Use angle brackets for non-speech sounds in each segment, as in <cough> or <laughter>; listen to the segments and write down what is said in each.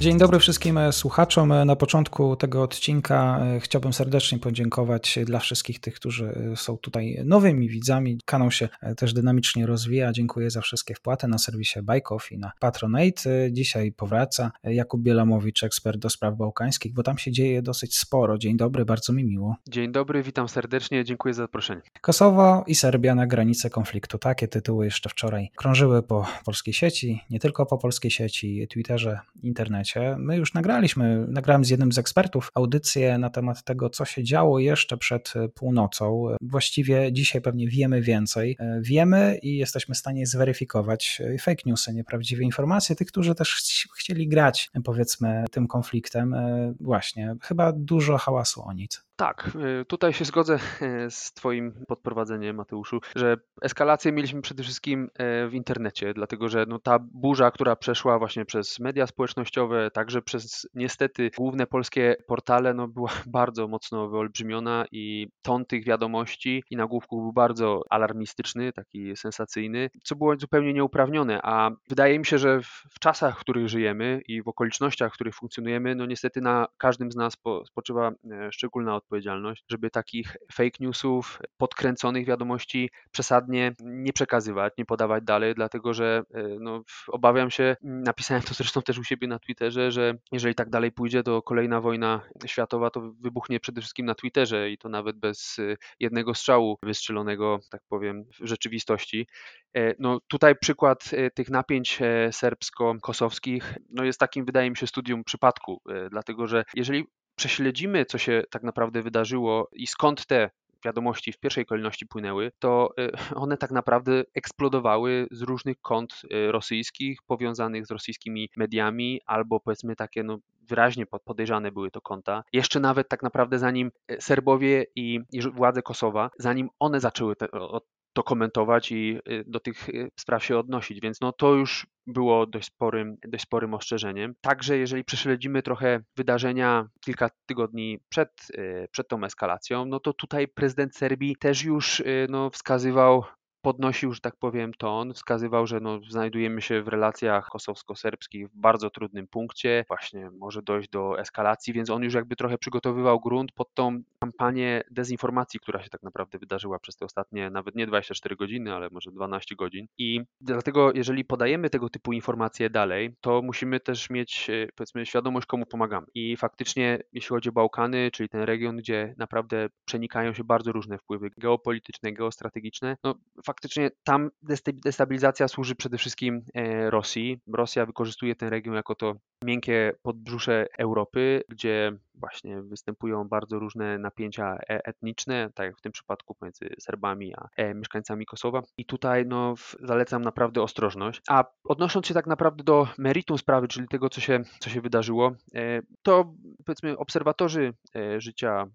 Dzień dobry wszystkim słuchaczom. Na początku tego odcinka e, chciałbym serdecznie podziękować dla wszystkich tych, którzy są tutaj nowymi widzami. Kanał się e, też dynamicznie rozwija. Dziękuję za wszystkie wpłaty na serwisie Bajkow i na Patronate. E, dzisiaj powraca Jakub Bielamowicz, ekspert do spraw bałkańskich, bo tam się dzieje dosyć sporo. Dzień dobry, bardzo mi miło. Dzień dobry, witam serdecznie, dziękuję za zaproszenie. Kosowo i Serbia na granicy konfliktu. Takie tytuły jeszcze wczoraj krążyły po polskiej sieci, nie tylko po polskiej sieci, Twitterze, internecie świecie. My już nagraliśmy, nagrałem z jednym z ekspertów audycję na temat tego, co się działo jeszcze przed północą. Właściwie dzisiaj pewnie wiemy więcej. Wiemy i jesteśmy w stanie zweryfikować fake newsy, nieprawdziwe informacje, tych, którzy też chcieli grać, powiedzmy, tym konfliktem. Właśnie, chyba dużo hałasu o nic. Tak, y, tutaj się zgodzę <laughs> z Twoim podprowadzeniem, Mateuszu, że eskalację mieliśmy przede wszystkim e, w internecie, dlatego że no, ta burza, która przeszła właśnie przez media społecznościowe, także przez niestety główne polskie portale, no, była <laughs> bardzo mocno wyolbrzymiona i ton tych wiadomości i nagłówków był bardzo alarmistyczny, taki sensacyjny, co było zupełnie nieuprawnione, a wydaje mi się, że w, czasach, w których żyjemy i w okolicznościach, w których funkcjonujemy, no niestety na każdym z nas po, spoczywa e, szczególna odpowiedzialność, żeby takich fake newsów, podkręconych wiadomości przesadnie nie przekazywać, nie podawać dalej, dlatego że e, no, obawiam się, napisałem to zresztą też u siebie na Twitterze, że jeżeli tak dalej pójdzie, to kolejna wojna światowa to wybuchnie przede wszystkim na Twitterze i to nawet bez e, jednego strzału wystrzelonego, tak powiem, w rzeczywistości. E, no tutaj przykład tych napięć serbsko-kosowskich no jest takim, wydaje mi się, studium przypadku, dlatego że jeżeli prześledzimy, co się tak naprawdę wydarzyło i skąd te wiadomości w pierwszej kolejności płynęły, to y, one tak naprawdę eksplodowały z różnych kont y, rosyjskich, powiązanych z rosyjskimi mediami, albo powiedzmy takie no, wyraźnie podejrzane były to konta. Jeszcze nawet tak naprawdę zanim y, Serbowie i, i władze Kosowa, zanim one zaczęły te, od to komentować i y, do tych y, spraw się odnosić, więc no to już było dość sporym, dość sporym ostrzeżeniem. Także jeżeli prześledzimy trochę wydarzenia kilka tygodni przed, y, przed tą eskalacją, no to tutaj prezydent Serbii też już no, wskazywał podnosił, że tak powiem, ton, wskazywał, że no, znajdujemy się w relacjach kosowsko-serbskich w bardzo trudnym punkcie, właśnie może dojść do eskalacji, więc on już jakby trochę przygotowywał grunt pod tą kampanię dezinformacji, która się tak naprawdę wydarzyła przez te ostatnie nawet nie 24 godziny, ale może 12 godzin. I dlatego, jeżeli podajemy tego typu informacje dalej, to musimy też mieć, e, powiedzmy, świadomość, komu pomagamy. I faktycznie, jeśli chodzi o Bałkany, czyli ten region, gdzie naprawdę przenikają się bardzo różne wpływy geopolityczne, geostrategiczne, no faktycznie tam destabilizacja służy przede wszystkim e, Rosji. Rosja wykorzystuje ten region jako to miękkie podbrzusze Europy, gdzie właśnie występują bardzo różne napięcia e, etniczne, tak jak w tym przypadku pomiędzy Serbami a e, mieszkańcami Kosowa. I tutaj no, zalecam naprawdę ostrożność. A odnosząc się tak naprawdę do meritum sprawy, czyli tego, co się, co się wydarzyło, to powiedzmy obserwatorzy życia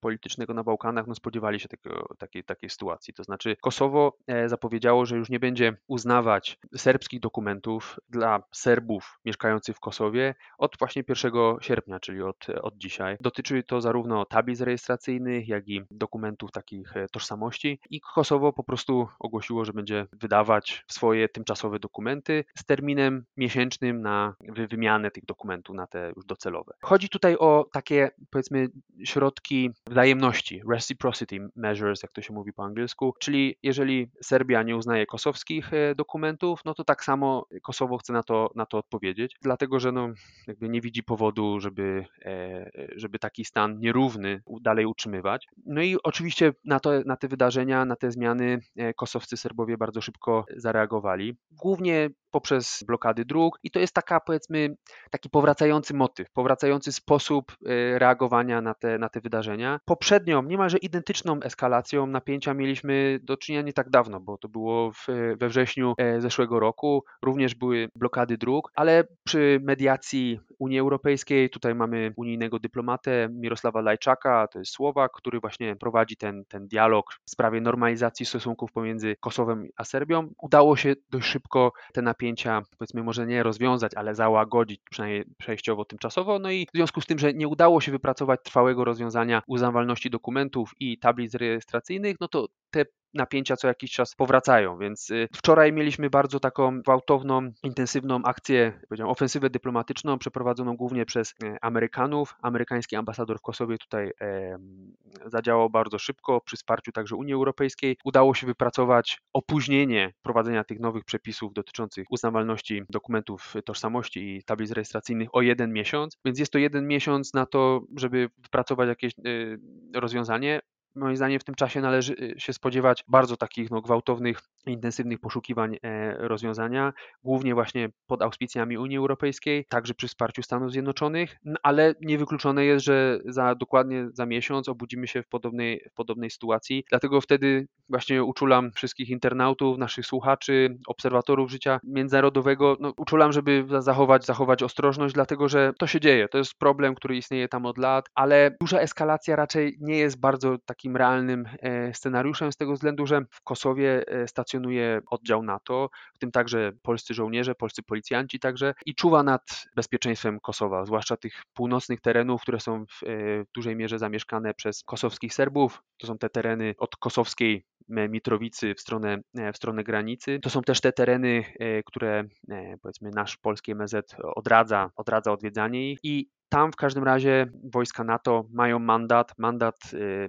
politycznego na Bałkanach no, spodziewali się takiego, takiej, takiej sytuacji. To znaczy Kosowo e, zapowiedziało, że już nie będzie uznawać serbskich dokumentów dla Serbów mieszkających w Kosowie od właśnie 1 sierpnia, czyli od, od dzisiaj. Dotyczy to zarówno tablic rejestracyjnych, jak i dokumentów takich e, tożsamości i Kosowo po prostu ogłosiło, że będzie wydawać swoje tymczasowe dokumenty z terminem miesięcznym na wymianę tych dokumentów na te już docelowe. Chodzi tutaj o takie powiedzmy środki wzajemności, reciprocity measures, jak to się mówi po angielsku, czyli jeżeli Serbia nie uznaje kosowskich e, dokumentów, no to tak samo Kosowo chce na to, na to odpowiedzieć, dlatego że no, jakby nie widzi powodu, żeby, e, żeby taki stan nierówny dalej utrzymywać. No i oczywiście na, to, na te wydarzenia, na te zmiany e, kosowscy Serbowie bardzo szybko zareagowali. Głównie poprzez blokady dróg i to jest taka powiedzmy taki powracający motyw, powracający sposób e, reagowania na te, na te wydarzenia. Poprzednią, niemalże identyczną eskalacją napięcia mieliśmy do czynienia nie tak dawno, bo to było w, we wrześniu e, zeszłego roku. Również były blokady dróg, ale przy mediacji Unii Europejskiej, tutaj mamy unijnego dyplomatę Mirosława Lajczaka, to jest Słowak, który właśnie prowadzi ten, ten dialog w sprawie normalizacji stosunków pomiędzy Kosowem a Serbią. Udało się dość szybko te napięcia napięcia, powiedzmy może nie rozwiązać, ale załagodzić, przynajmniej przejściowo, tymczasowo. No i w związku z tym, że nie udało się wypracować trwałego rozwiązania uznawalności dokumentów i tablic rejestracyjnych, no to te napięcia co jakiś czas powracają, więc y, wczoraj mieliśmy bardzo taką gwałtowną, intensywną akcję, powiedziałem, ofensywę dyplomatyczną przeprowadzoną głównie przez e, Amerykanów. Amerykański ambasador w Kosowie tutaj zadziałał bardzo szybko przy wsparciu także Unii Europejskiej. Udało się wypracować opóźnienie wprowadzenia tych nowych przepisów dotyczących uznawalności dokumentów tożsamości i tablic rejestracyjnych o jeden miesiąc, więc jest to jeden miesiąc na to, żeby wypracować jakieś y, rozwiązanie moim zdaniem w tym czasie należy y, się spodziewać bardzo takich no, gwałtownych, intensywnych poszukiwań e, rozwiązania, głównie właśnie pod auspicjami Unii Europejskiej, także przy wsparciu Stanów Zjednoczonych, ale niewykluczone jest, że za dokładnie za miesiąc obudzimy się w podobnej, w podobnej sytuacji. Dlatego wtedy właśnie uczulam wszystkich internautów, naszych słuchaczy, obserwatorów życia międzynarodowego, no, uczulam, żeby zachować, zachować ostrożność, dlatego że to się dzieje. To jest problem, który istnieje tam od lat, ale duża eskalacja raczej nie jest bardzo taki takim realnym e, scenariuszem z tego względu, że w Kosowie e, stacjonuje oddział NATO, w tym także polscy żołnierze, polscy policjanci także i czuwa nad bezpieczeństwem Kosowa, zwłaszcza tych północnych terenów, które są w, e, w dużej mierze zamieszkane przez kosowskich Serbów. To są te tereny od kosowskiej Mitrowicy w stronę, w stronę granicy. To są też te tereny, które powiedzmy nasz polski MZ odradza, odradza odwiedzanie ich i tam w każdym razie wojska NATO mają mandat, mandat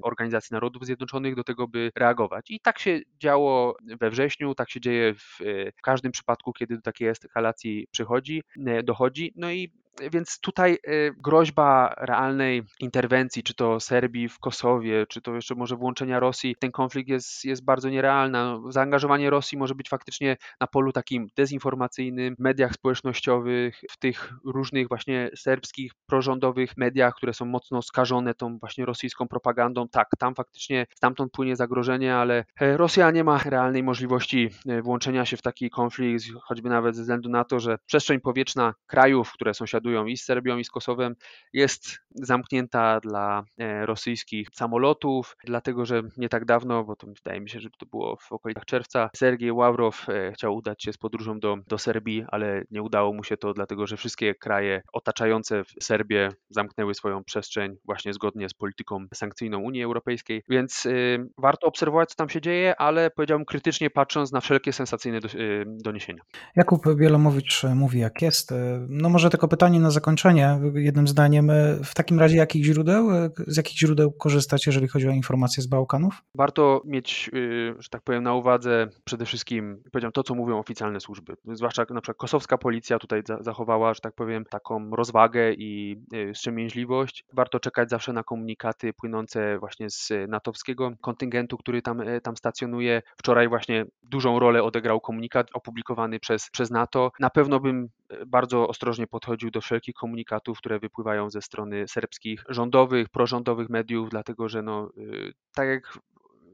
Organizacji Narodów Zjednoczonych do tego, by reagować. I tak się działo we wrześniu, tak się dzieje w, w każdym przypadku, kiedy do takiej eskalacji przychodzi, dochodzi. No i więc tutaj y, groźba realnej interwencji, czy to Serbii w Kosowie, czy to jeszcze może włączenia Rosji ten konflikt jest, jest bardzo nierealna. No, zaangażowanie Rosji może być faktycznie na polu takim dezinformacyjnym, w mediach społecznościowych, w tych różnych właśnie serbskich, prorządowych mediach, które są mocno skażone tą właśnie rosyjską propagandą. Tak, tam faktycznie stamtąd płynie zagrożenie, ale e, Rosja nie ma realnej możliwości e, włączenia się w taki konflikt, choćby nawet ze względu na to, że przestrzeń powietrzna krajów, które sąsiadują i z Serbią, i z Kosowem, jest zamknięta dla e, rosyjskich samolotów, dlatego że nie tak dawno, bo to wydaje mi się, że to było w okolicach czerwca, Sergiej Ławrow e, chciał udać się z podróżą do, do Serbii, ale nie udało mu się to, dlatego że wszystkie kraje otaczające Serbię zamknęły swoją przestrzeń właśnie zgodnie z polityką sankcyjną Unii Europejskiej, więc y, warto obserwować, co tam się dzieje, ale powiedziałbym krytycznie patrząc na wszelkie sensacyjne do, y, doniesienia. Jakub Bielomowicz mówi jak jest. No może tylko pytanie na zakończenie, jednym zdaniem, e, w takim razie jakich źródeł, e, z jakich źródeł korzystać, jeżeli chodzi o informacje z Bałkanów? Warto mieć, y, że tak powiem, na uwadze przede wszystkim, powiedziałem, to, co mówią oficjalne służby. Zwłaszcza na przykład kosowska policja tutaj zachowała, że tak powiem, taką rozwagę i y, wstrzemięźliwość. Warto czekać zawsze na komunikaty płynące właśnie z natowskiego kontyngentu, który tam, e, tam stacjonuje. Wczoraj właśnie dużą rolę odegrał komunikat opublikowany przez, przez NATO. Na pewno bym bardzo ostrożnie podchodził do wszelkich komunikatów, które wypływają ze strony serbskich rządowych, prorządowych mediów, dlatego że no, y, tak jak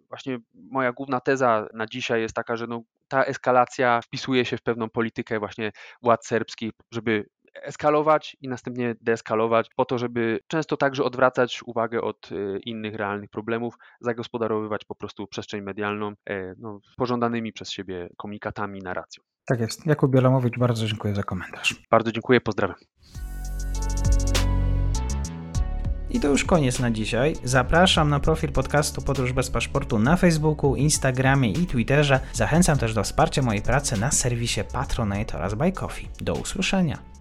właśnie moja główna teza na dzisiaj jest taka, że no, ta eskalacja wpisuje się w pewną politykę właśnie władz serbskich, żeby eskalować i następnie deeskalować, po to, żeby często także odwracać uwagę od y, innych realnych problemów, zagospodarowywać po prostu przestrzeń medialną e, no, pożądanymi przez siebie komunikatami, narracją. Tak jest. Jakub Bielomowicz, bardzo dziękuję za komentarz. Bardzo dziękuję, pozdrawiam. I to już koniec na dzisiaj. Zapraszam na profil podcastu Podróż bez paszportu na Facebooku, Instagramie i Twitterze. Zachęcam też do wsparcia mojej pracy na serwisie Patronite oraz Buy Coffee. Do usłyszenia.